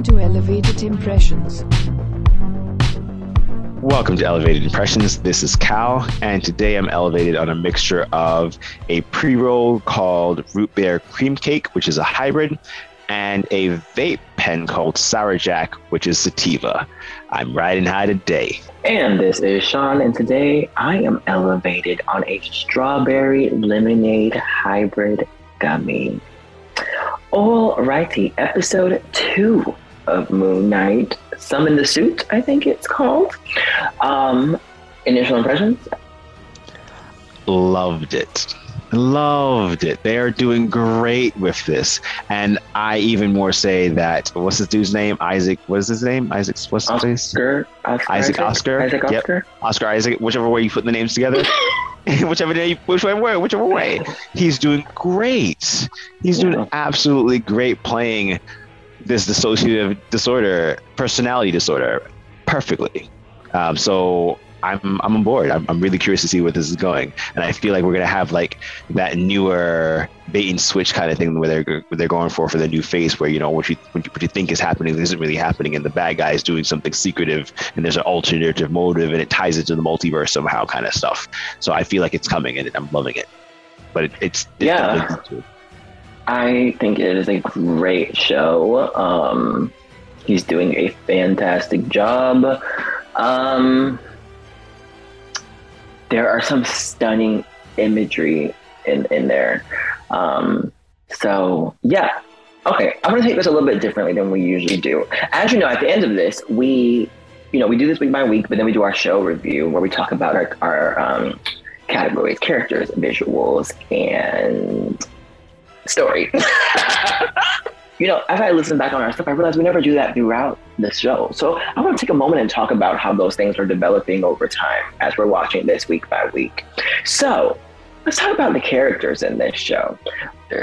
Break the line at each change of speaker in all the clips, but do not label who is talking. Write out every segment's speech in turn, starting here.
Welcome to Elevated Impressions.
Welcome to Elevated Impressions. This is Cal, and today I'm elevated on a mixture of a pre roll called Root Beer Cream Cake, which is a hybrid, and a vape pen called Sour Jack, which is sativa. I'm riding high today.
And this is Sean, and today I am elevated on a strawberry lemonade hybrid gummy. Alrighty, episode two of Moon Knight, Summon the Suit, I think it's called. Um, initial impressions?
Loved it. Loved it. They are doing great with this. And I even more say that what's this dude's name? Isaac. What is his name? Isaac. What's his face?
Oscar, Oscar,
Isaac Oscar.
Isaac
Yep.
Oscar.
Oscar Isaac. Whichever way you put the names together. whichever day, whichever way, whichever way. He's doing great. He's
Yeah.
doing absolutely great playing this dissociative disorder, personality disorder, perfectly. Um, so I'm I'm on board. I'm, I'm really curious to see where this is going, and I feel like we're gonna have like that newer bait and switch kind of thing where they're where they're going for for the new face, where you know what you what you, what you think is happening isn't really happening, and the bad guy is doing something secretive, and there's an alternative motive, and it ties into the multiverse somehow, kind of stuff. So I feel like it's coming, and I'm loving it. But it, it's, it's
Yeah. I think it is a great show. Um, he's doing a fantastic job. Um, there are some stunning imagery in, in there. Um, so, yeah. Okay, I'm going to take this a little bit differently than we usually do. As you know, at the end of this, we, you know, we do this week by week, but then we do our show review where we talk about our, our um, categories, characters, visuals, and story. you know, as I listen back on our stuff, I realized we never do that throughout the show. So I want to take a moment and talk about how those things are developing over time as we're watching this week by week. So let's talk about the characters in this show.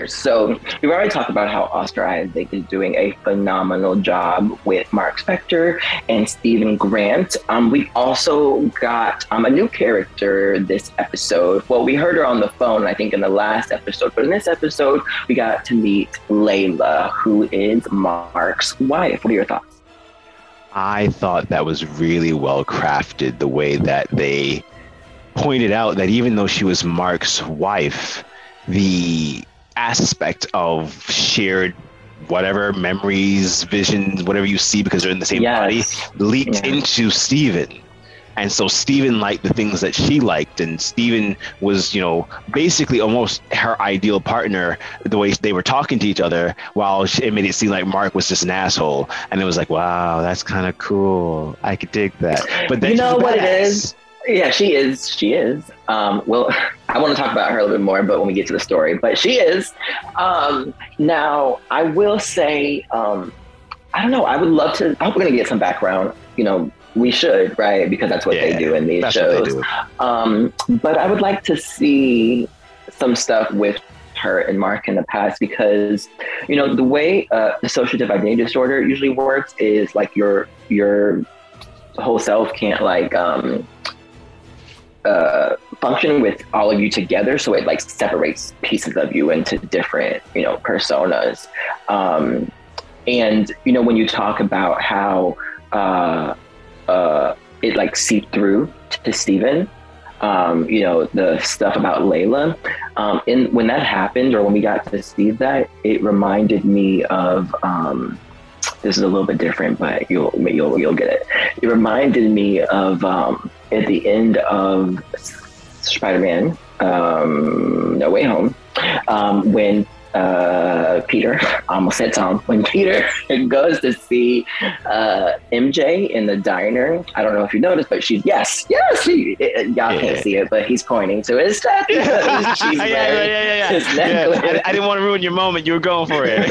So we've already talked about how Oscar Isaac is doing a phenomenal job with Mark Spector and Stephen Grant. Um, we also got um, a new character this episode. Well, we heard her on the phone, I think, in the last episode, but in this episode, we got to meet Layla, who is Mark's wife. What are your thoughts?
I thought that was really well crafted the way that they pointed out that even though she was Mark's wife, the aspect of shared whatever memories, visions, whatever you see because they're in the same body leaked
Yeah.
into Steven. And so Steven liked the things that she liked, and Steven was, you know, basically almost her ideal partner, the way they were talking to each other, while she, it made it seem like Mark was just an asshole. And it was like, wow, that's kind of cool. I could dig that. But then
You know what it is? Yeah, she is. She is. Um, well, I want to talk about her a little bit more, but when we get to the story, but she is. Um, now, I will say, um, I don't know. I would love to. I hope we're gonna get some background. You know, we should, right? Because that's what
Yeah,
they do in these
That's what they
shows. Um, but I would like to see some stuff with her and Mark in the past because, you know, the way uh, dissociative identity disorder usually works is like your your whole self can't like um, uh, function with all of you together, so it like separates pieces of you into different, you know, personas. Um, and you know, when you talk about how uh, uh, it like seeped through to Stephen, um, you know, the stuff about Layla. Um, and when that happened, or when we got to see that, it reminded me of. Um, this is a little bit different, but you'll you'll you'll get it. It reminded me of um, at the end of Spider-Man: um, No Way Home, um, when uh, Peter, almost said Tom, when Peter goes to see uh, MJ in the diner. I don't know if you noticed, but she's yes, yes, she, y'all
Yeah.
can't see it, but he's pointing to his
yeah, yeah, yeah, yeah, yeah. Yeah. I, I didn't want to ruin your moment. You were going for it.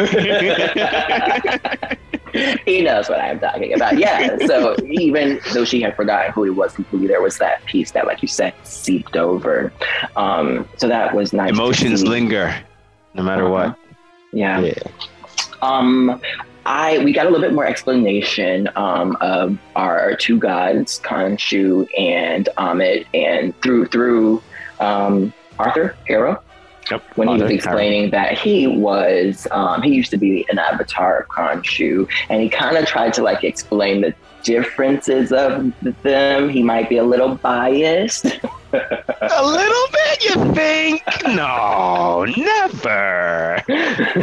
he knows what I'm talking about. Yeah. So even though she had forgotten who he was completely, there was that piece that, like you said, seeped over. Um, so that was nice.
Emotions linger, no matter what.
Uh-huh. Yeah.
Yeah.
Um, I we got a little bit more explanation um, of our two gods, Khonshu and Amit, and through through um, Arthur Harrow.
Yep.
when he was explaining that he was um, he used to be an avatar of Khonshu, and he kind of tried to like explain the differences of them. He might be a little biased.
A little bit, you think? No, never.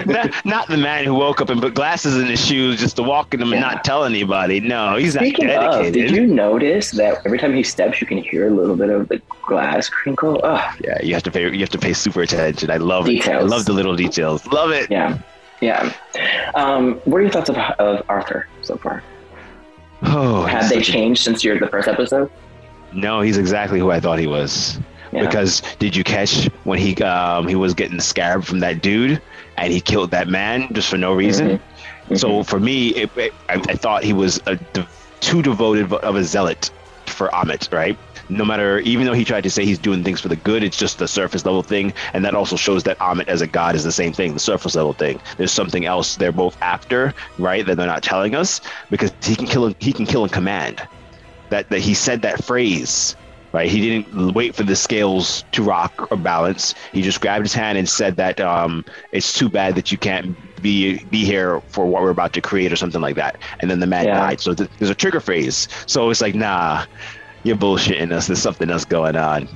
not, not the man who woke up and put glasses in his shoes just to walk in them and not tell anybody. No, he's not
Speaking of, did you notice that every time he steps, you can hear a little bit of the glass crinkle? Oh,
Yeah, you have to pay. You have to pay super attention. I love it. I
Details.
love the little details. Love it.
yeah, yeah. Um, what are your thoughts of, of Arthur so far?
Oh,
Have they
such a-
changed since your the first episode?
No, he's exactly who I thought he was.
Yeah.
Because did you catch when he um he was getting scared from that dude and he killed that man just for no reason?
Mhm.
So for me, it, it, I, I thought he was a too devoted of a zealot for Amit, right? No matter, even though he tried to say he's doing things for the good, it's just the surface level thing, and that also shows that Amit as a god is the same thing, the surface level thing. There's something else they're both after, right? That they're not telling us because he can kill. He can kill in command. That that he said that phrase, right? He didn't wait for the scales to rock or balance. He just grabbed his hand and said that um, it's too bad that you can't be be here for what we're about to create or something like that. And then the man
Yeah.
died. So th- there's a trigger phrase. So it's like, nah, you're bullshitting us. There's something else going on.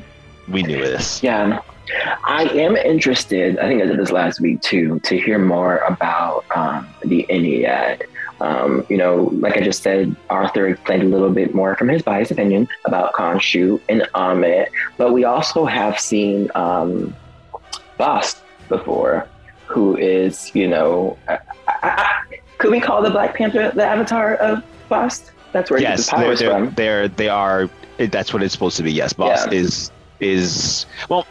We knew this.
Yeah. I am interested, I think I did this last week too, to hear more about um, the Ennead. Um, you know, like I just said, Arthur explained a little bit more from his biased opinion about Khonshu and Amit, but we also have seen um, Bast before, who is, you know, I, I, I, could we call the Black Panther the avatar of Bast? That's where he gets his
Yes, they're, they're,
from.
they're they are. That's what it's supposed to be. Yes, boss
Yeah.
is is well.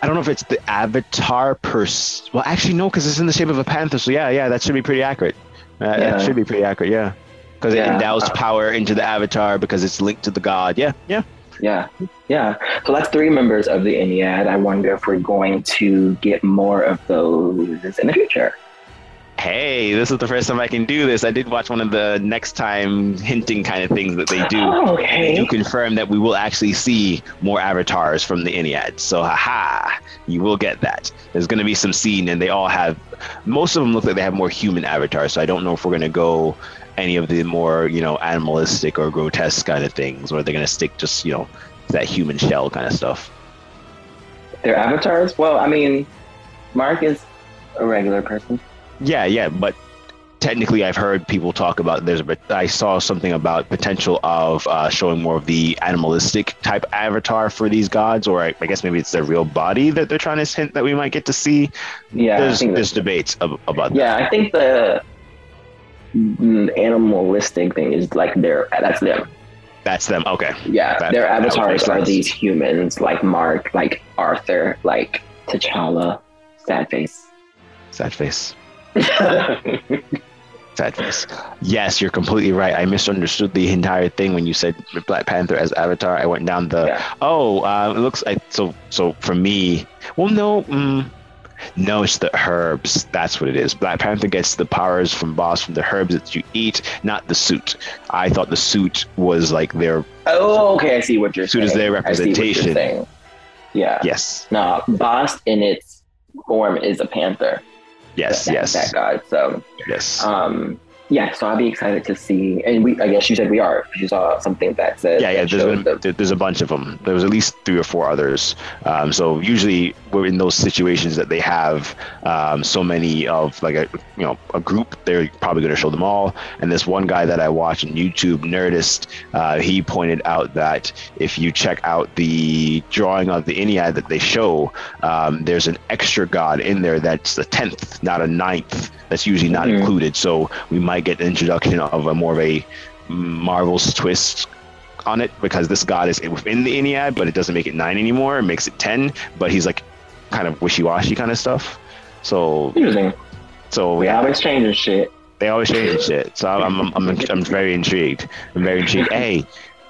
I don't know if it's the avatar per. Well, actually, no, because it's in the shape of a panther. So yeah, yeah, that should be pretty accurate. Uh,
Yeah.
That should be pretty accurate. Yeah, because it endows
Uh,
power into the avatar because it's linked to the god. Yeah, yeah.
Yeah, yeah. So that's three members of the Ennead. I wonder if we're going to get more of those in the future.
Hey, this is the first time I can do this. I did watch one of the next time hinting kind of things that they do.
Oh,
They
okay.
do confirm that we will actually see more avatars from the Ennead. So, haha, you will get that. There's going to be some scene, and they all have, most of them look like they have more human avatars. So, I don't know if we're going to go any of the more, you know, animalistic or grotesque kind of things, or they're going to stick just, you know, that human shell kind of stuff.
Their avatars? Well, I mean, Mark is a regular person.
Yeah, yeah, but technically, I've heard people talk about there's. But I saw something about potential of uh, showing more of the animalistic type avatar for these gods, or I, I guess maybe it's their real body that they're trying to hint that we might get to see.
Yeah,
there's there's debates ab- about that.
yeah, I think the animalistic thing is like their that's them.
That's them. Okay,
Yeah,
That-
their avatars are these humans, like Mark, like Arthur, like T'Challa, sad face.
sad face. Sad face. Yes, you're completely right. I misunderstood the entire thing when you said Black Panther as Avatar. I went down the
Yeah.
oh, uh, it looks like so. So for me, well, no, mm, no, it's the herbs. That's what it is. Black Panther gets the powers from Bast from the herbs that you eat, not the suit. I thought the suit was like their
Oh, okay. I see what you're
Suit
saying.
is their
I see what you're
representation.
Yeah.
yes,
No, Bast in its form is a panther.
Yes,
that,
yes,
That god. So,
yes.
um, yeah. So I'll be excited to see. And we, I guess you said we are. You saw something that said.
yeah, yeah. There's been,
the-
there's a bunch of them. There was at least three or four others. Um, so usually we're in those situations that they have um, so many of like a you know a group. They're probably going to show them all. And this one guy that I watch on YouTube, Nerdist, uh, he pointed out that if you check out the drawing of the Ennead that they show, um, there's an extra god in there that's the tenth, not a ninth. That's usually not
Mhm.
included. So we might get an introduction of a more of a Marvel's twist on it because this god is within the Ennead, but it doesn't make it nine anymore. It makes it ten, but he's like kind of wishy-washy kind of stuff. So,
Interesting.
so
We
yeah,
always changing shit.
they always change shit. So I'm, I'm, I'm, I'm very intrigued. I'm very intrigued. Hey,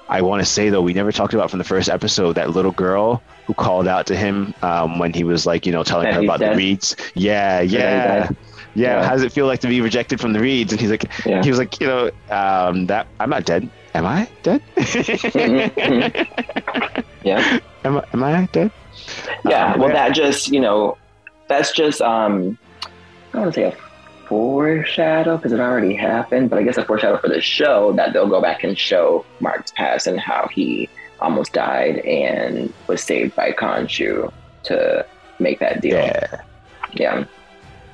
I want to say though, we never talked about from the first episode that little girl who called out to him um, when he was like, you know, telling
That
her about the
dead?
reeds. Yeah, yeah. Yeah,
Yeah.
how does it feel like to be rejected from the reeds? And he's like,
Yeah.
he was like, you know, um, that I'm not dead. Am I dead?
Mhm, Yeah.
am, I, am I dead?
Yeah.
Um,
well, that just you know that's just um, I don't want to say a foreshadow because it already happened, but I guess a foreshadow for the show that they'll go back and show Mark's past and how he almost died and was saved by Khonshu to make that deal.
Yeah.
Yeah.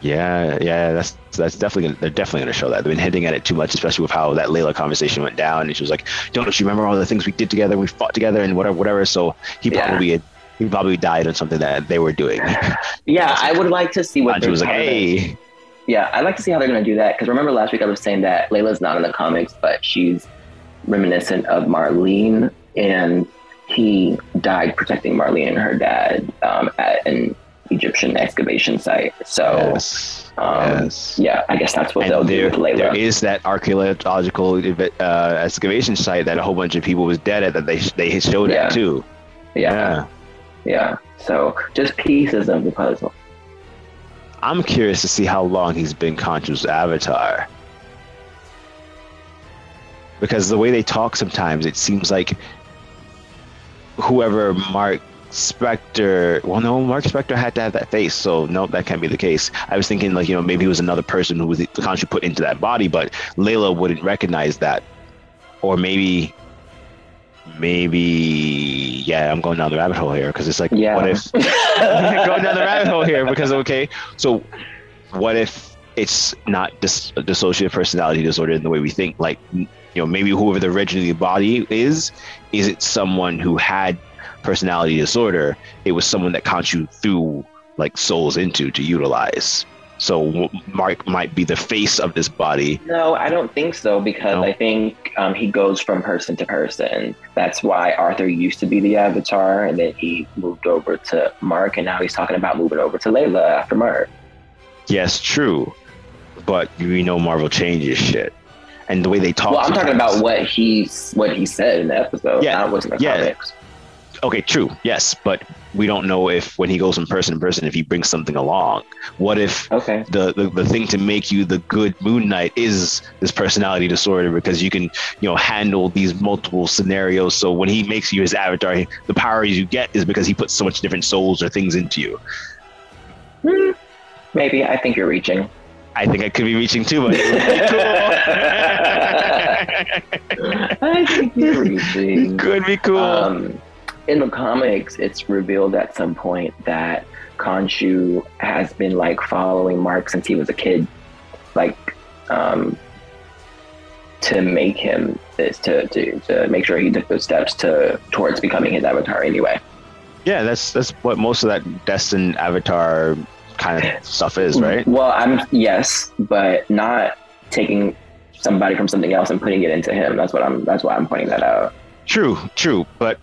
Yeah, yeah, that's that's definitely gonna, they're definitely going to show that. They've been hinting at it too much, especially with how that Layla conversation went down, and she was like, "Don't you remember all the things we did together? We fought together and whatever, whatever." So he
Yeah.
probably he probably died on something that they were doing.
Yeah, I would like to see what
And she was like, "Hey,
Yeah, I'd like to see how they're going to do that because remember last week I was saying that Layla's not in the comics, but she's reminiscent of Marlene, and he died protecting Marlene and her dad um, at an Egyptian excavation site. So,
yes,
um,
yes."
yeah, I guess that's what they'll
And
do
there,
with Layla.
there is that archaeological uh, excavation site that a whole bunch of people was dead at that they they showed
Yeah.
at too.
yeah, yeah. So just pieces of the puzzle.
I'm curious to see how long he's been Khonshu's avatar. Because the way they talk sometimes, it seems like whoever Mark Spector, well, no, Mark Spector had to have that face, so no, that can't be the case. I was thinking, like, you know, maybe it was another person who was the Khonshu put into that body, but Layla wouldn't recognize that. Or maybe, maybe, yeah, I'm going down the rabbit hole here because it's like,
Yeah.
what if going down the rabbit hole here because okay so what if it's not dis- a dissociative personality disorder in the way we think like you know maybe whoever the originally body is is it someone who had personality disorder it was someone that Khonshu threw like souls into to utilize so mark might be the face of this body
No, I don't think so because
No?
I think um, he goes from person to person. That's why Arthur used to be the Avatar, and then he moved over to Mark, and now he's talking about moving over to Layla after Mark.
yes true but we know marvel changes shit and the way they talk
well, I'm talking about what he what he said in the episode.
Yeah,
not what's in the
yeah.
comics.
Okay true. Yes but we don't know if when he goes from person to person if he brings something along. What if
Okay.
the, the the thing to make you the good moon knight is this personality disorder? Because you can you know handle these multiple scenarios. So when he makes you his avatar he- the powers you get is because he puts so much different souls or things into you.
Hmm, Maybe. I think you're reaching.
i think i could be reaching too but it would be cool.
I think you're reaching.
could be cool.
Um, in the comics, it's revealed at some point that Khonshu has been like following Mark since he was a kid, like um, to make him this to, to to make sure he took those steps to towards becoming his avatar. Anyway,
yeah that's that's what most of that destined avatar kind of stuff is right
Well, I'm yes, but not taking somebody from something else and putting it into him. That's what I'm. That's why I'm pointing that out.
True, true. But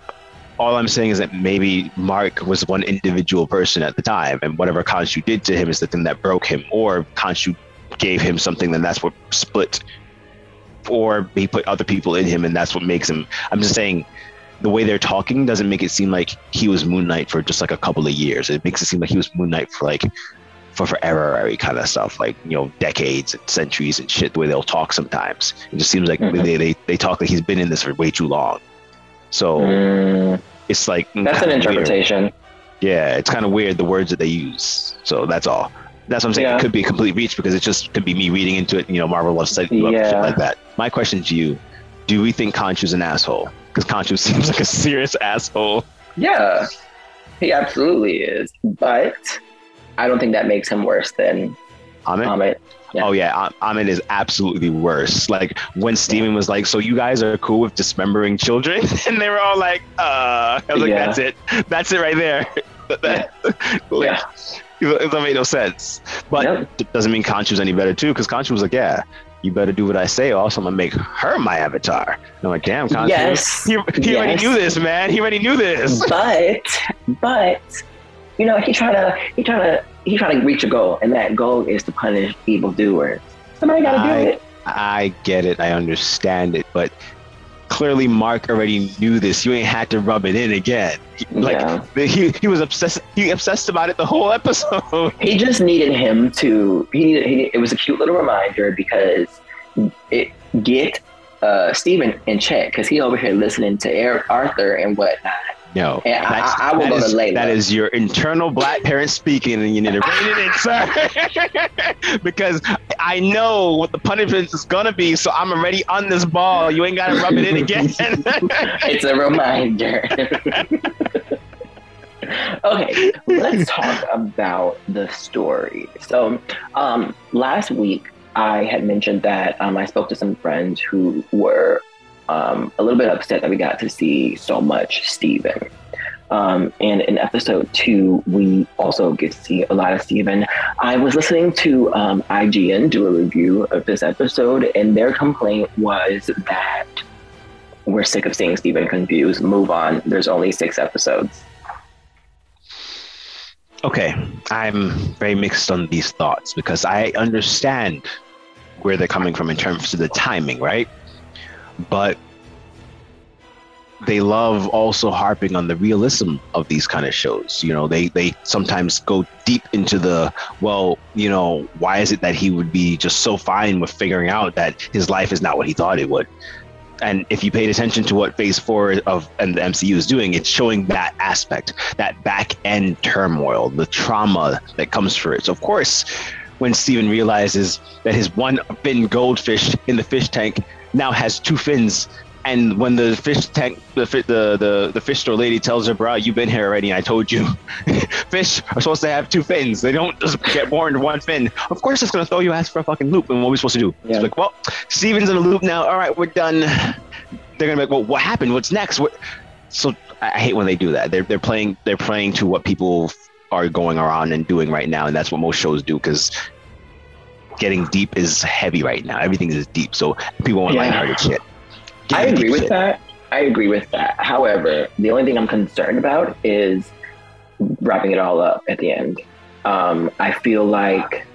all I'm saying is that maybe Mark was one individual person at the time, and whatever Khonshu did to him is the thing that broke him, or Khonshu gave him something, then that's what split, or he put other people in him, and that's what makes him. I'm just saying, the way they're talking doesn't make it seem like he was Moon Knight for just like a couple of years. It makes it seem like he was Moon Knight for like for forever kind of stuff, like you know, decades and centuries and shit. The way they'll talk sometimes, it just seems like
Mhm.
they, they they talk like he's been in this for way too long. So
Mm,
it's like
that's an
weird.
interpretation.
Yeah, it's kind of weird the words that they use. So that's all. That's what I'm saying.
Yeah.
It could be a complete reach because it just could be me reading into it. You know, Marvel loves up for shit like that. My question to you: Do we think Khonshu's an asshole? Because Khonshu seems like a serious asshole.
Yeah, he absolutely is. But I don't think that makes him worse than
Amit?
Amit. Yeah.
Oh yeah, Am- Amit is absolutely worse. Like when Steven was like, "So you guys are cool with dismembering children?" and they were all like, "Uh," I was like,
Yeah.
"That's it. That's it right there." That- like,
Yeah.
it doesn't make no sense. But
Yep.
it doesn't mean Khonshu's any better too, because Khonshu was like, "Yeah, you better do what I say, or else I'm gonna make her my avatar." And I'm like, "Damn, Khonshu,
Yes.
he, he already knew this, man. He already knew this."
But but you know he trying to he trying to he trying to reach a goal, and that goal is to punish evildoers. Somebody got to
I-
do it.
I get it, I understand it, but clearly Mark already knew this. You ain't had to rub it in again. He- Like
yeah.
he, he was obsessed. He obsessed about it the whole episode.
He just needed him to. He needed. He, it was a cute little reminder because it get uh Steven in check because he over here listening to Eric Arthur and whatnot,
No,
And
That's-
I- I will
that
go to
is-
Layla.
That is your internal black parent speaking, and you need to rein it in, sir. because I know what the punishment is gonna be, so I'm already on this ball. You ain't gotta rub it in again.
it's a reminder. okay, let's talk about the story. So, um, last week I had mentioned that um, I spoke to some friends who were um, a little bit upset that we got to see so much Steven. Um, and in episode two, we also get to see a lot of Steven. I was listening to um, IGN do a review of this episode, and their complaint was that we're sick of seeing Steven confused. Move on. There's only six episodes.
okay, I'm very mixed on these thoughts because I understand where they're coming from in terms of the timing, right? But they love also harping on the realism of these kind of shows. You know, they they sometimes go deep into the well, you know, why is it that he would be just so fine with figuring out that his life is not what he thought it would? And if you paid attention to what Phase Four of and the MCU is doing, it's showing that aspect, that back end turmoil, the trauma that comes for it. So of course, when Steven realizes that his one fin goldfish in the fish tank now has two fins. And when the fish tank the the the, the fish store lady tells her bro you've been here already i told you. Fish are supposed to have two fins. They don't just get born to one fin. Of course it's going to throw you ass for a fucking loop and what are we supposed to do?
Yeah.
it's like well steven's in a loop now. All right we're done. They're going to be like well what happened? What's next? What so I, I hate when they do that. They're, they're playing they're playing to what people are going around and doing right now and that's what most shows do because getting deep is heavy right now everything is deep so people want
Yeah.
lighthearted shit Give
I agree with
shit.
that. I agree with that. However, the only thing I'm concerned about is wrapping it all up at the end. Um, I feel like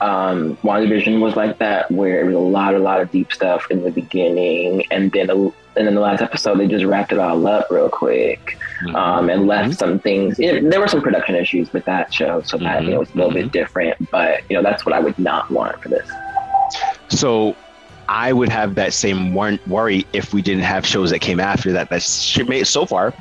um, WandaVision was like that, where it was a lot, a lot of deep stuff in the beginning, and then a, and then the last episode they just wrapped it all up real quick
Mhm.
um, and left some things. You know, there were some production issues with that show, so that you know was a little bit different. But you know that's what I would not want for this.
So I would have that same wor- worry if we didn't have shows that came after that. That made so far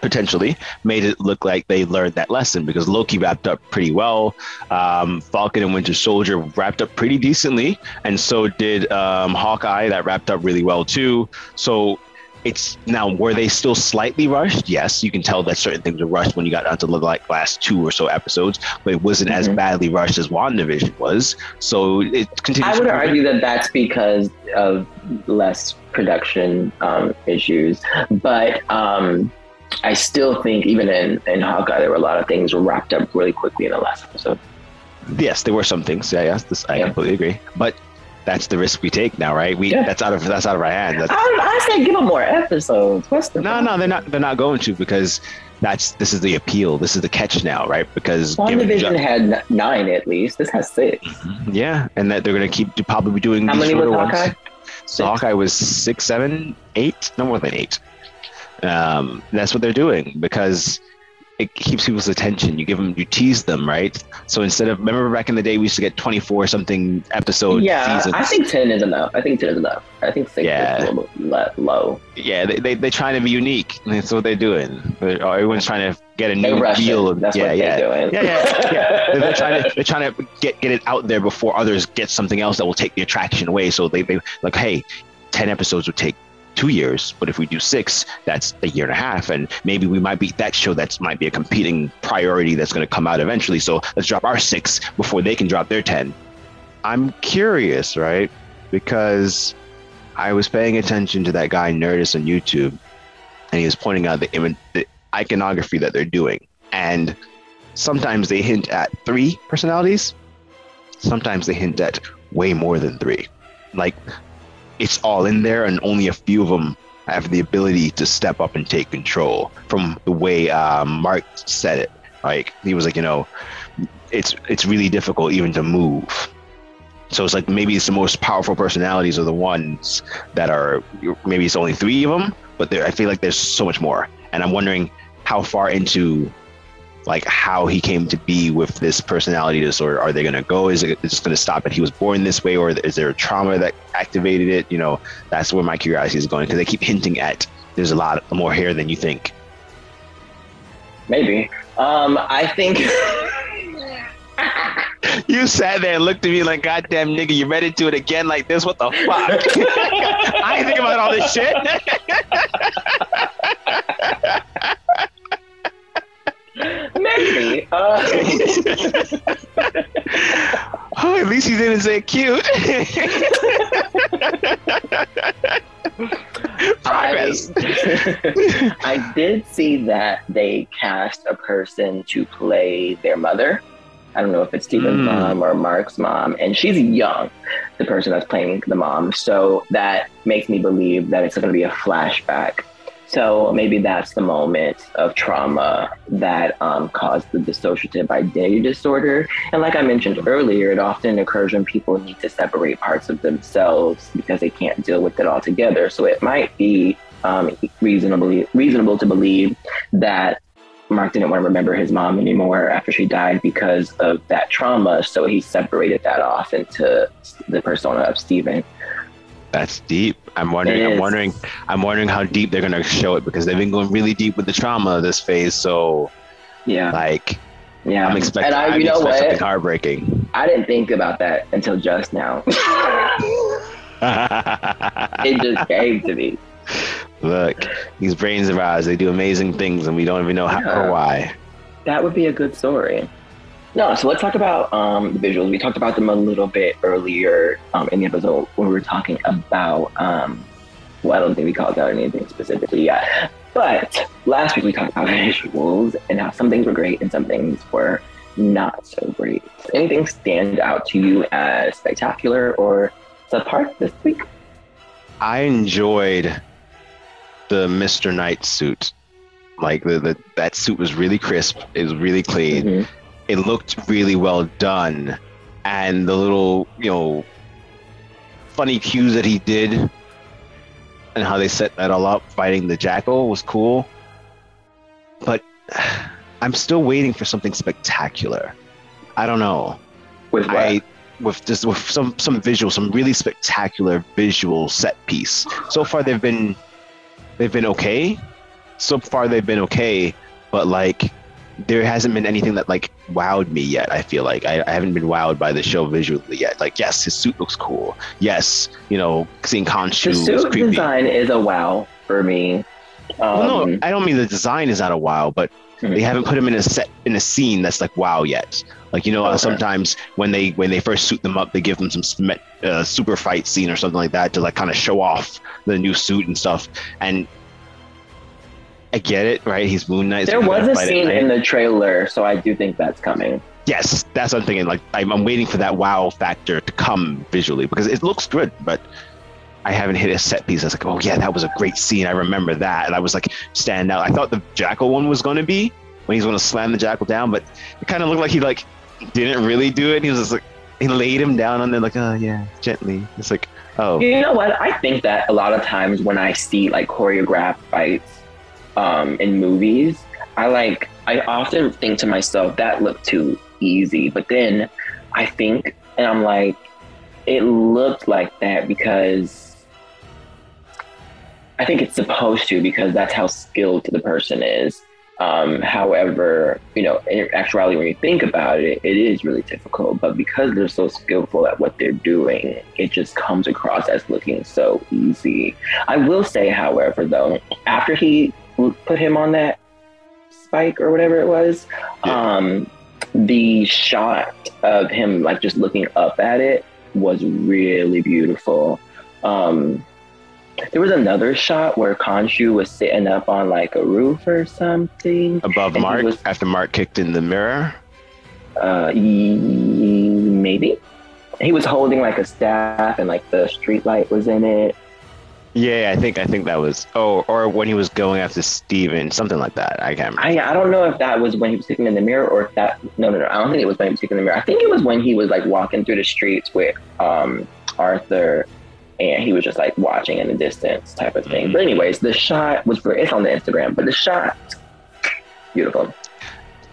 potentially made it look like they learned that lesson because Loki wrapped up pretty well. Um, Falcon and Winter Soldier wrapped up pretty decently, and so did um, Hawkeye. That wrapped up really well too. So. It's now were they still slightly rushed? Yes, you can tell that certain things were rushed when you got down to the like last two or so episodes, but it wasn't as
Mhm.
badly rushed as WandaVision was. So it continues.
I would argue that that's because of less production um, issues, but um, I still think even in, in Hawkeye there were a lot of things wrapped up really quickly in the last episode.
Yes, there were some things. Yeah, yes, this, I
Yeah.
completely agree. But that's the risk we take now, right? We
Yeah.
that's out of that's out of our hands. That's,
I, I say give them more episodes. What's the
no, no, they're not. They're not going to because that's this is the appeal. This is the catch now, right? Because
WandaVision had nine at least. This has six. Mm-hmm.
yeah, and that they're going to keep probably doing
How
these
many was Hawkeye?
ones. So Hawkeye was six, seven, eight, no more than eight. Um, that's what they're doing because it keeps people's attention. You give them, you tease them, right? So instead of remember back in the day, we used to get twenty four something episode
yeah,
seasons.
I think ten is enough. I think ten is enough. I think six
Yeah.
is a little le- low.
yeah, they, they they're trying to be unique. That's what they're doing. They're- everyone's trying to get a
They
new feel. Of,
That's
yeah,
what
yeah.
they're doing.
Yeah, yeah, yeah. They're, they're trying to they're trying to get get it out there before others get something else that will take the attraction away. So they they like, hey, ten episodes would take two years, but if we do six, that's a year and a half, and maybe we might be that show that's might be a competing priority that's going to come out eventually. So let's drop our six before they can drop their ten. I'm curious, right? Because I was paying attention to that guy Nerdist on YouTube, and he was pointing out the, ima- the iconography that they're doing, and sometimes they hint at three personalities, sometimes they hint at way more than three. Like it's all in there, and only a few of them have the ability to step up and take control. From the way um, Mark said it, like he was like, you know, it's it's really difficult even to move. So it's like maybe it's the most powerful personalities are the ones that are maybe it's only three of them, but I feel like there's so much more, and I'm wondering how far into like how he came to be with this personality disorder. Are they going to go? Is it just going to stop at he was born this way, or is there a trauma that activated it? You know, that's where my curiosity is going because they keep hinting at there's a lot more here than you think.
maybe. Um, I think.
You sat there and looked at me like, goddamn nigga, you ready to do it again like this? What the fuck? I ain't thinking about all this shit.
Uh,
oh, at least he didn't say cute. Progress.
I, I did see that they cast a person to play their mother. I don't know if it's Stephen's
Mm.
mom or Mark's mom, and she's young, the person that's playing the mom. So that makes me believe that it's going to be a flashback. So maybe that's the moment of trauma that um, caused the dissociative identity disorder. And like I mentioned earlier, it often occurs when people need to separate parts of themselves because they can't deal with it all together. So it might be um, reasonably reasonable to believe that Mark didn't want to remember his mom anymore after she died because of that trauma. So he separated that off into the persona of Stephen.
That's deep. I'm wondering. I'm wondering. I'm wondering how deep they're gonna show it because they've been going really deep with the trauma of this phase. So,
Yeah,
like,
yeah.
I'm expecting.
and I,
I'm
you know
expecting something heartbreaking.
I didn't think about that until just now. it just came to me.
Look, these brains of ours, they do amazing things, and we don't even know how
Yeah.
or why.
That would be a good story. No, so let's talk about um, the visuals. We talked about them a little bit earlier um, in the episode when we were talking about. Um, well, I don't think we called out anything specifically yet. But last week we talked about visuals and how some things were great and some things were not so great. Anything stand out to you as spectacular or subpar this week?
I enjoyed the Mr. Knight suit. Like the, the that suit was really crisp. It was really clean.
Mhm.
It looked really well done, and the little you know funny cues that he did, and how they set that all up, fighting the jackal was cool. But I'm still waiting for something spectacular. I don't know.
With what?
I with just with some some visual, some really spectacular visual set piece. So far, they've been they've been okay. So far, they've been okay, but like there hasn't been anything that like wowed me yet. I feel like I, I haven't been wowed by the show visually yet. Like, yes, his suit looks cool. Yes, you know, seeing Khonshu
the suit design is a wow for me. Um,
well, no, I don't mean the design is not a wow, but
Mhm.
they haven't put him in a set in a scene that's like wow yet. Like you know,
Okay.
sometimes when they when they first suit them up, they give them some uh, super fight scene or something like that to like kind of show off the new suit and stuff. And I get it, right? He's Moon Knight.
There was a scene in the trailer, so I do think that's coming.
Yes, that's what I'm thinking. Like I'm, I'm waiting for that wow factor to come visually because it looks good, but I haven't hit a set piece. I was like, oh yeah, that was a great scene. I remember that, and I was like, stand out. I thought the jackal one was going to be when he's going to slam the jackal down, but it kind of looked like he like didn't really do it. He was just like he laid him down on there like, oh yeah, gently. It's like, oh
You know what? I think that a lot of times when I see like choreographed fights um, in movies, I like I often think to myself that looked too easy. But then I think and I'm like, it looked like that because I think it's supposed to because that's how skilled the person is. Um, however, you know, in actuality, when you think about it, it is really difficult. But because they're so skillful at what they're doing, it just comes across as looking so easy. I will say, however, though, after he put him on that spike or whatever it was,
Yeah.
um, the shot of him like just looking up at it was really beautiful. Um, there was another shot where Khonshu was sitting up on like a roof or something.
above Mark
was-
after Mark kicked in the mirror.
Uh, maybe he was holding like a staff and like the street light was in it.
Yeah, I think I think that was oh, or when he was going after Steven, something like that. I can't. remember.
I I don't know if that was when he was sitting in the mirror or if that no no no I don't think it was when he was sitting in the mirror. I think it was when he was like walking through the streets with um Arthur and he was just like watching in the distance type of thing.
Mhm.
But anyways, the shot was. It's on the Instagram, but the shot beautiful.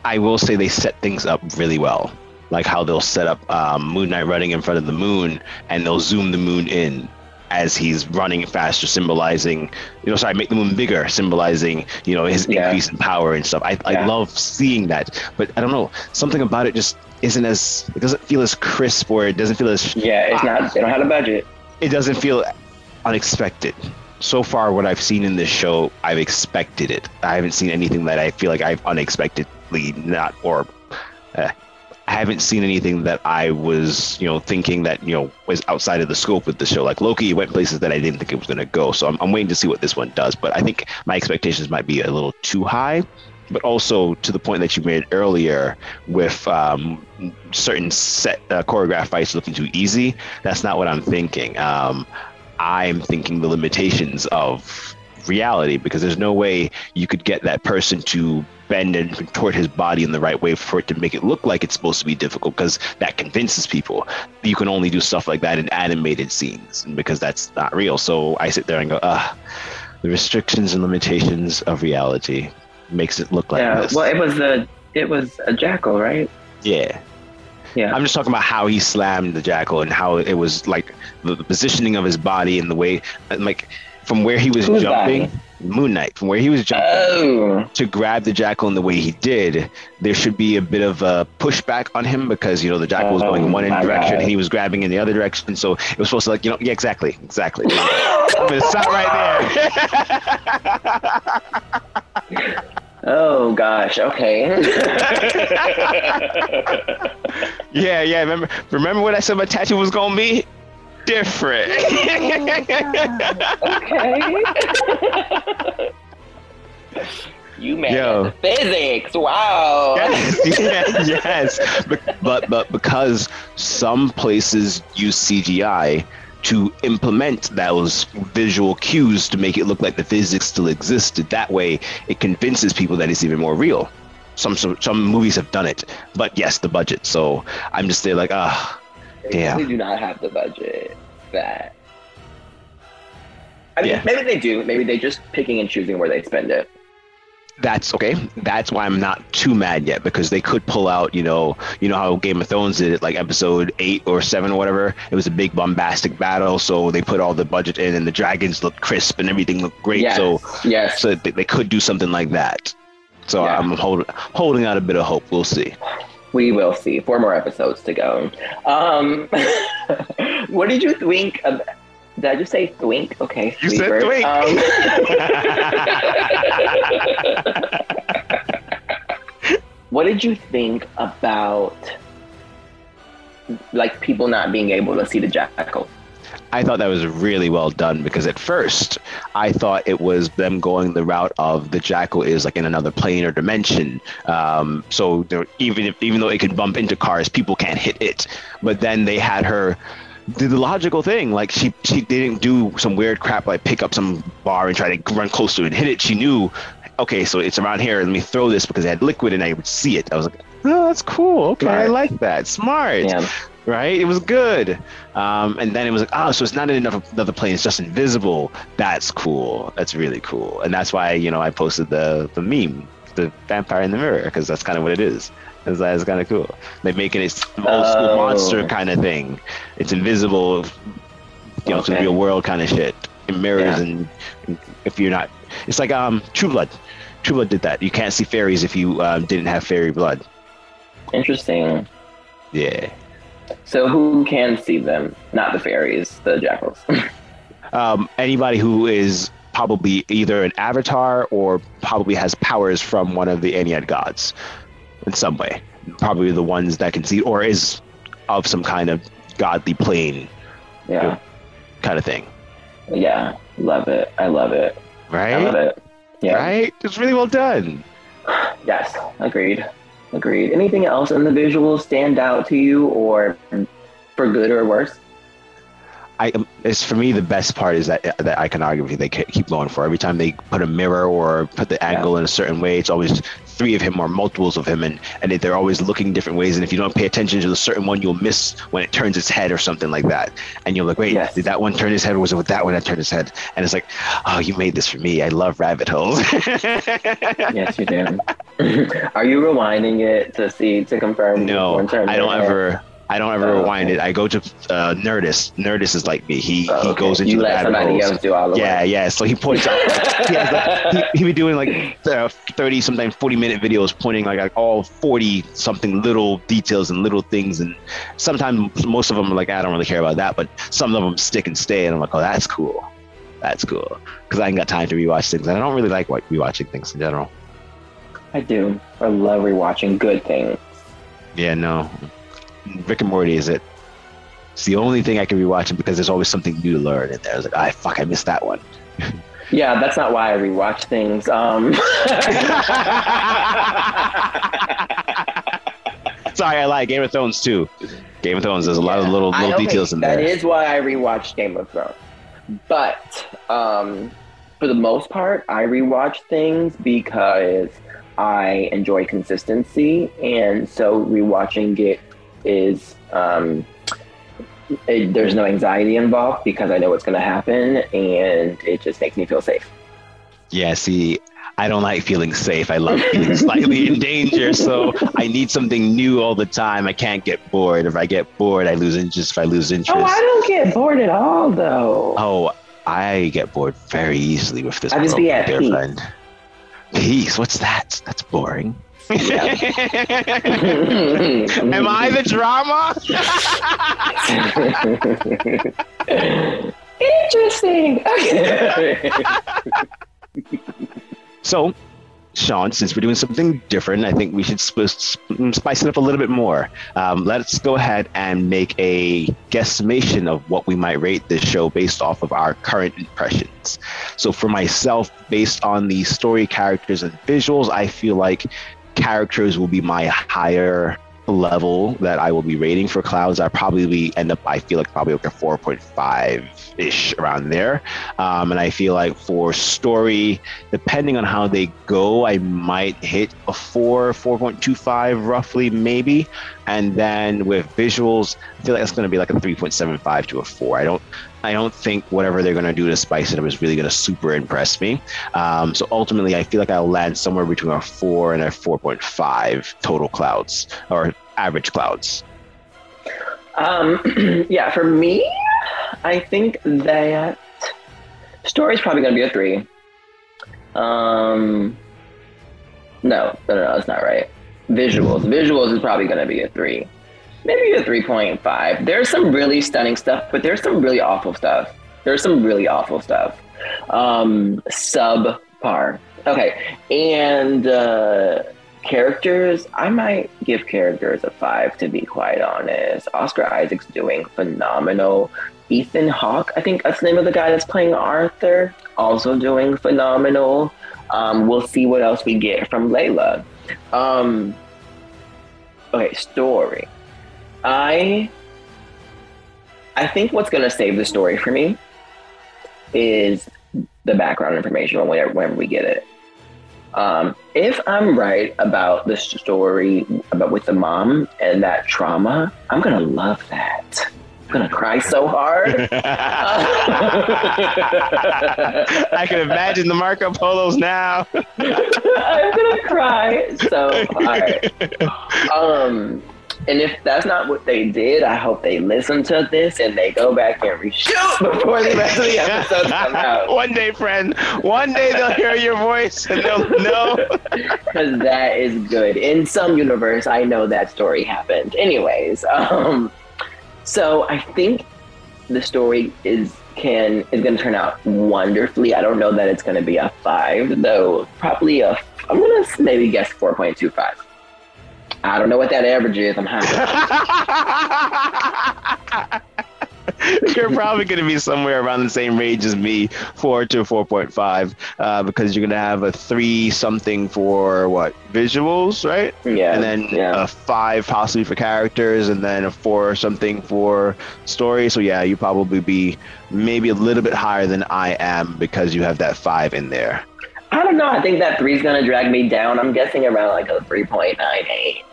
I will say they set things up really well. Like how they'll set up um, Moon Knight running in front of the moon and they'll zoom the moon in. As he's running faster, symbolizing, you know, sorry, make the moon bigger, symbolizing, you know, his
Yeah.
increase in power and stuff. I, I
Yeah.
love seeing that, but I don't know, something about it just isn't as, it doesn't feel as crisp or it doesn't feel as,
Yeah, it's not. They don't have a budget.
it doesn't feel unexpected. So far, what I've seen in this show, I've expected it. I haven't seen anything that I feel like I've unexpectedly not, or uh, I haven't seen anything that I was, you know, thinking that you know was outside of the scope of the show. Like Loki went places that I didn't think it was going to go. So I'm, I'm waiting to see what this one does. But I think my expectations might be a little too high. But also to the point that you made earlier with um, certain set uh, choreographed fights looking too easy. That's not what I'm thinking. Um, I'm thinking the limitations of reality because there's no way you could get that person to bend and contort his body in the right way for it to make it look like it's supposed to be difficult because that convinces people you can only do stuff like that in animated scenes because that's not real so i sit there and go ah the restrictions and limitations of reality makes it look like
yeah.
this
Well, it was a it was a jackal, right?
yeah
Yeah.
I'm just talking about how he slammed the jackal and how it was like the, the positioning of his body and the way, and, like from where he was
Whose
jumping, Moon Knight, from where he was jumping
oh.
to grab the jackal in the way he did, there should be a bit of a pushback on him because you know the jackal was going oh, in one
Oh,
direction and he was grabbing in the other direction, so it was supposed to like you know yeah exactly exactly. I'm gonna right there.
Oh gosh. Okay.
yeah, yeah. Remember, remember what I said my tattoo was gonna be? Different.
okay. you.
Yo.
Physics. Wow.
yes, yes, yes. But, but but because some places use CGI to implement those visual cues to make it look like the physics still existed. That way, it convinces people that it's even more real. Some some, some movies have done it, but yes, the budget. So I'm just there like ah.
They
Yeah.
really do not have the budget that. I mean,
Yeah.
maybe they do. Maybe they're just picking and choosing where they spend it.
that's okay. That's why I'm not too mad yet because they could pull out, you know, you know how Game of Thrones did it, like episode eight or seven or whatever. It was a big bombastic battle, so they put all the budget in, and the dragons looked crisp and everything looked great.
yes.
So,
yes.
so they, they could do something like that. So
Yeah.
I'm hold, holding out a bit of hope. We'll see.
We will see. Four more episodes to go. Um, what did you think of? Did I just say thwink? Okay.
You said thwink.
Um, what did you think about like people not being able to see the jackal?
I thought that was really well done because at first I thought it was them going the route of the jackal is like in another plane or dimension. Um, so there, even if even though it can bump into cars, people can't hit it. But then they had her do the logical thing. Like she she didn't do some weird crap like pick up some bar and try to run close to it and hit it. She knew, okay, so it's around here. Let me throw this because it had liquid and I would see it. I was like, oh, that's cool. Okay, I like that. Smart
Yeah.
Right? It was good. Um, and then it was like, oh, so it's not in another, another plane. It's just invisible. That's cool. That's really cool. And that's why, you know, I posted the, the meme, the vampire in the mirror, because that's kind of what it is. It's, it's kind of cool. They're making it old school
Oh.
monster kind of thing. It's invisible, you know, to the
Okay.
real world kind of shit. It mirrors
Yeah.
and, and if you're not, it's like um True Blood. True Blood did that. You can't see fairies if you um, didn't have fairy blood.
Interesting.
Yeah.
So who can see them? Not the fairies, the jackals.
um, anybody who is probably either an avatar or probably has powers from one of the Ennead gods in some way. Probably the ones that can see, or is of some kind of godly plane
yeah.
kind of thing.
Yeah. Love it. I love it. Right? I love it. Yeah.
Right? It's really well done.
Yes. Agreed. Agreed. Anything else in the visuals stand out to you or for good or worse?
I, it's for me the best part is that that iconography they keep going for. Every time they put a mirror or put the angle in a certain way, it's always three of him or multiples of him, and and they- they're always looking different ways. And if you don't pay attention to the certain one, you'll miss when it turns its head or something like that. And you're like, wait,
Yes.
did that one turn his head, or was it with that one that turned his head? And it's like, oh, you made this for me. I love rabbit holes.
Yes, you do. Are you rewinding it to see to confirm?
no, I don't ever. I don't ever
Oh,
rewind
okay.
it. I go to uh, Nerdist. Nerdist is like me. He
Oh,
he
okay.
goes into
you
the
let somebody else do all the
Yeah,
work.
yeah. So he points out. He, like, he, he be doing like uh, thirty, sometimes forty minute videos, pointing like, like all forty something little details and little things, and sometimes most of them are like I don't really care about that, but some of them stick and stay, and I'm like, oh, that's cool, that's cool, because I ain't got time to rewatch things, and I don't really like wa- rewatching things in general.
I do. I love rewatching good things.
Yeah, no, Rick and Morty is it. It's the only thing I can rewatch because there's always something new to learn in there. I was like, ah, fuck, I missed that one.
Yeah, that's not why I rewatch things. Um,
Sorry, I like Game of Thrones too. Game of Thrones, there's a lot of little little
okay,
details in
That
That
is why I rewatched Game of Thrones. But um, for the most part, I rewatch things because I enjoy consistency, and so rewatching it is um, it, there's no anxiety involved because I know what's going to happen, and it just makes me feel safe.
Yeah, see, I don't like feeling safe. I love feeling slightly in danger. So I need something new all the time. I can't get bored. If I get bored, I lose interest. If I lose interest,
Oh, I don't get bored at all, though.
oh, I get bored very easily with this.
I just be at peace.
friend. Peace. What's that? That's boring. Am I the drama?
Interesting. Okay.
So, Sean, since we're doing something different, I think we should sp- sp- spice it up a little bit more. Um, let's go ahead and make a guesstimation of what we might rate this show based off of our current impressions. So, for myself, based on the story, characters, and visuals, I feel like characters will be my higher level that I will be rating for clouds. I probably end up, I feel like probably like a 4.5 ish around there. Um, and I feel like for story, depending on how they go, I might hit a 4, 4.25 roughly, maybe. And then with visuals, I feel like it's going to be like a 3.75 to a 4. I don't. I don't think whatever they're going to do to spice it up is really going to super impress me. Um, so ultimately, I feel like I'll land somewhere between a 4 and a 4.5 total clouds or average clouds.
Um, yeah, for me, I think that story's probably going to be a three. Um, no, no, no, that's not right. Visuals, visuals is probably going to be a three, maybe a three point five. There's some really stunning stuff, but there's some really awful stuff. There's some really awful stuff. Um, subpar. Okay, and uh, characters, I might give characters a five to be quite honest. Oscar Isaac's doing phenomenal. Ethan Hawke, I think that's the name of the guy that's playing Arthur, also doing phenomenal. Um, we'll see what else we get from Layla. Um, okay, story. I I think what's gonna save the story for me is the background information whenever, whenever we get it. Um, if I'm right about the story about with the mom and that trauma, I'm gonna love that. I'm gonna cry so hard.
I can imagine the Marco Polos now.
I'm gonna cry so hard. Um, and if that's not what they did, I hope they listen to this and they go back and reshoot before the rest of the episodes come out.
One day, friend. One day they'll hear your voice and they'll know.
because that is good. In some universe, I know that story happened. Anyways, um, so I think the story is can is going to turn out wonderfully. I don't know that it's going to be a five, though. Probably a. I'm going to maybe guess four point two five. I don't know what that average is. I'm high.
you're probably going to be somewhere around the same range as me, four to four point five, uh, because you're going to have a three something for what visuals, right?
Yeah,
and then
yeah.
a five possibly for characters, and then a four something for story. So yeah, you probably be maybe a little bit higher than I am because you have that five in there.
I don't know. I think that three's going to drag me down. I'm guessing around like a three point nine eight.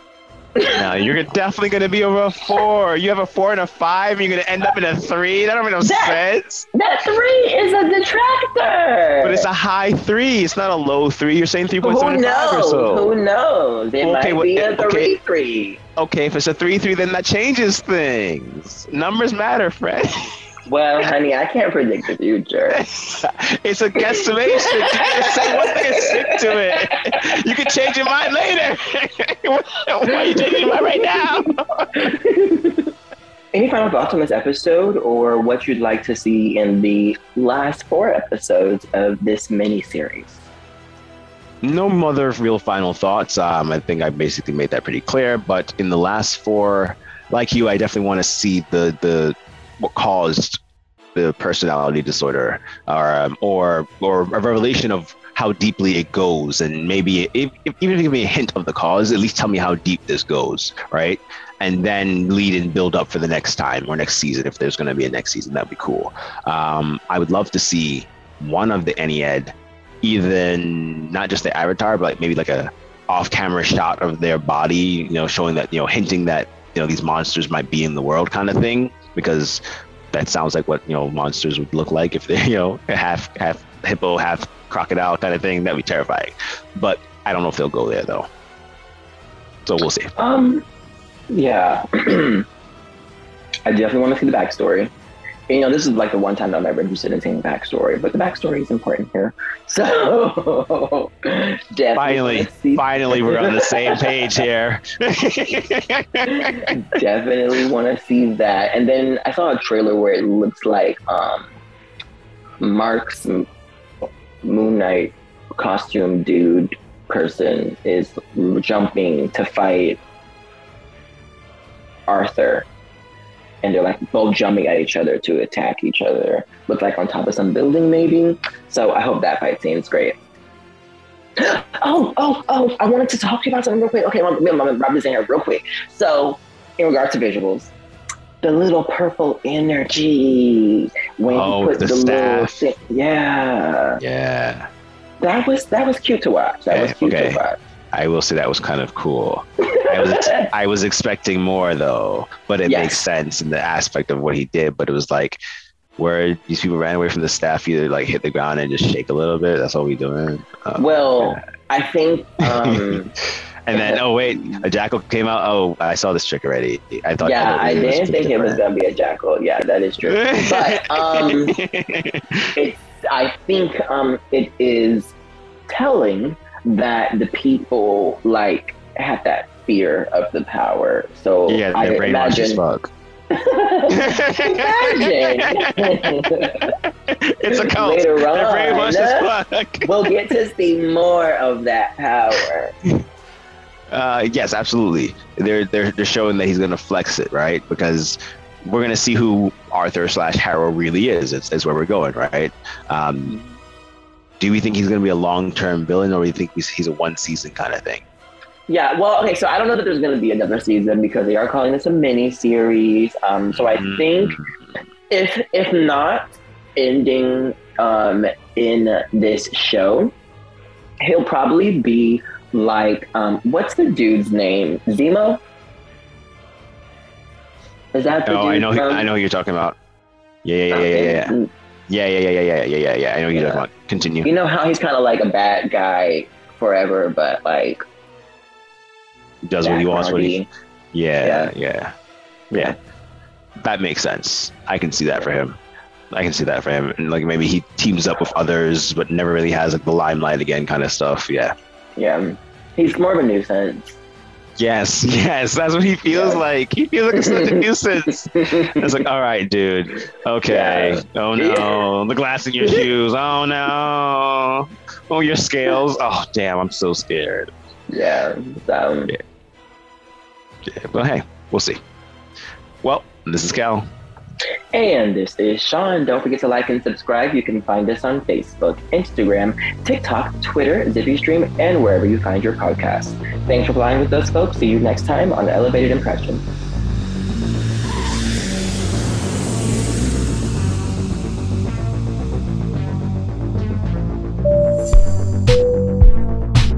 No, you're definitely going to be over a four. You have a four and a five, and you're going to end up in a three. That don't make no
That-
sense.
That three is a detractor.
But it's a high three. It's not a low three. You're saying 3.75 or so.
Who knows? It
Okay,
might
what-
be a eh,
okay.
three three.
Okay, if it's a three three, then that changes things. Numbers matter, Fred.
Well, honey, I can't predict the future.
it's a guesstimation. You say one thing and stick to it. You can change your mind later. Why are you changing your mind right now?
Any final thoughts on this episode, or what you'd like to see in the last four episodes of this mini series?
no other real final thoughts. Um, I think I basically made that pretty clear. But in the last four, like you, I definitely want to see the the what caused the personality disorder, or um, or or a revelation of how deeply it goes, and maybe if, if, even if you give me a hint of the cause, at least tell me how deep this goes, right? And then lead and build up for the next time or next season. If there's going to be a next season, that'd be cool. Um, I would love to see one of the Ennead even not just the avatar, but like maybe like a off-camera shot of their body, you know, showing that, you know, hinting that, you know, these monsters might be in the world kind of thing, because that sounds like what, you know, monsters would look like if they're, you know, half, half hippo, half crocodile kind of thing. That'd be terrifying. But I don't know if they'll go there though. So we'll see.
Um, yeah, I definitely want to see the backstory. You know, this is like the one time I'm ever interested in seeing the backstory, but the backstory is important here. So, definitely
Finally, finally, we're on the same page here.
definitely want to see that. And then I saw a trailer where it looks like um, Mark's Moon Knight costume dude person is jumping to fight Arthur. And they're like both jumping at each other to attack each other. Look like on top of some building, maybe. So I hope that fight scene is great. Oh, oh, oh! I wanted to talk to you about something real quick. Okay, I'm gonna wrap this in here real quick. So, in regards to visuals, the little purple energy when
Oh,
you put
the
the, little thing, yeah,
yeah.
that was that was cute to watch. That was cute
okay.
to watch.
I will say that was kind of cool. I was ex- I was expecting more though, but it
Yes.
makes sense in the aspect of what he did. But it was like where these people ran away from the staff, either like hit the ground and just shake a little bit. That's all we doing. Uh,
Well, I think um,
and then oh wait, a jackal came out. Oh, I saw this trick already. I thought.
yeah, I didn't think it was gonna be a jackal. Yeah, that is true. But um, it's I think um, it is telling that the people like have that fear of the power. So
yeah,
I
they're brainwashed as
imagine.
fuck.
imagine.
it's a cult.
Later
They're
on,
brainwashed fuck.
we'll get to see more of that power.
Uh, yes, absolutely. They're they're they're showing that he's gonna flex it, right? Because we're gonna see who Arthur slash Harrow really is. It's, is where we're going, right? Um, do we think he's gonna be a long term villain, or do we think he's, he's a one season kind of thing?
Yeah, well, okay, so I don't know that there's going to be another season because they are calling this a mini series. Um, so I
Mm.
think if if not ending um, in this show, he'll probably be like um, what's the dude's name? Zemo. Is that the
Oh,
dude
I know. Who, I know who you're talking about. Yeah, yeah, yeah, yeah, yeah, yeah, yeah, yeah, yeah, yeah, yeah, yeah, yeah. I know you're talking about. Continue.
You know how he's kind of like a bad guy forever, but like
Does what he wants. What he.
backgroundy.
Yeah, yeah, yeah. That makes sense. I can see that for him. I can see that for him. And like maybe he teams up with others, but never really has like the limelight again, kind of stuff. Yeah.
Yeah, he's more of a nuisance.
Yes, yes, that's what he feels
Yeah.
like. He feels like such a nuisance. It's like, all right, dude. Okay.
Yeah.
Oh no, the glass in your shoes. Oh no. Oh, your scales. Oh damn, I'm so scared.
Yeah,
Yeah. Yeah, but hey, we'll see. Well, this is Cal.
And this is Sean. Don't forget to like and subscribe. You can find us on Facebook, Instagram, TikTok, Twitter, ZippyStream, and wherever you find your podcasts. Thanks for flying with us, folks. See you next time on Elevated Impression.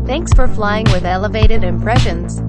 Thanks for flying with Elevated Impressions.